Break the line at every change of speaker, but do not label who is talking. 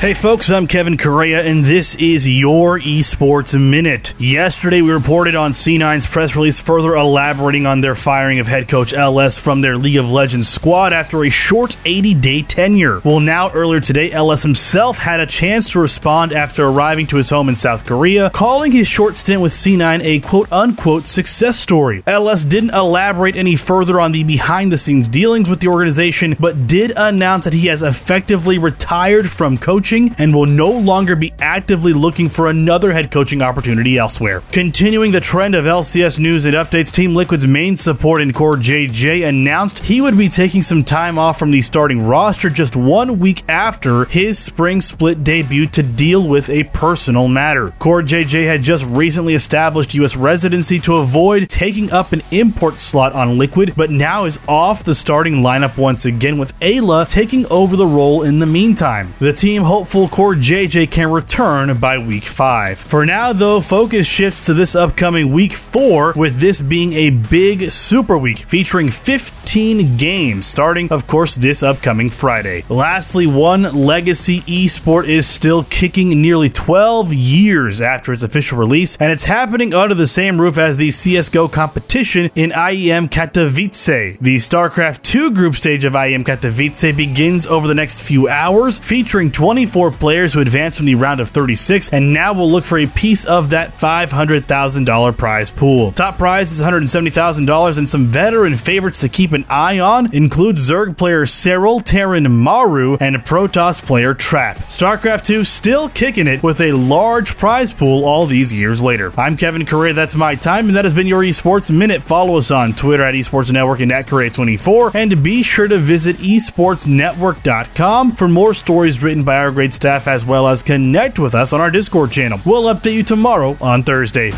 Hey folks, I'm Kevin Correa, and this is your Esports Minute. Yesterday, we reported on C9's press release further elaborating on their firing of head coach LS from their League of Legends squad after a short 80 day tenure. Well, now, earlier today, LS himself had a chance to respond after arriving to his home in South Korea, calling his short stint with C9 a quote unquote success story. LS didn't elaborate any further on the behind the scenes dealings with the organization, but did announce that he has effectively retired from coaching and will no longer be actively looking for another head coaching opportunity elsewhere. Continuing the trend of LCS news and updates, Team Liquid's main support in CoreJJ announced he would be taking some time off from the starting roster just one week after his spring split debut to deal with a personal matter. CoreJJ had just recently established U.S. residency to avoid taking up an import slot on Liquid, but now is off the starting lineup once again with Eyla taking over the role in the meantime. The team hopeful CoreJJ can return by week 5. For now, though, focus shifts to this upcoming week 4, with this being a big super week featuring 15 games, starting, of course, this upcoming Friday. Lastly, one legacy esport is still kicking nearly 12 years after its official release, and it's happening under the same roof as the CSGO competition in IEM Katowice. The StarCraft 2 group stage of IEM Katowice begins over the next few hours, featuring 20 24 players who advanced from the round of 36, and now will look for a piece of that $500,000 prize pool. Top prize is $170,000, and some veteran favorites to keep an eye on include Zerg player Serral Terran Maru and Protoss player Trap. StarCraft 2 still kicking it with a large prize pool all these years later. I'm Kevin Correa, that's my time, and that has been your Esports Minute. Follow us on Twitter at Esports Network and at Correa24, and be sure to visit esportsnetwork.com for more stories written by our great staff as well as connect with us on our Discord channel. We'll update you tomorrow on Thursday.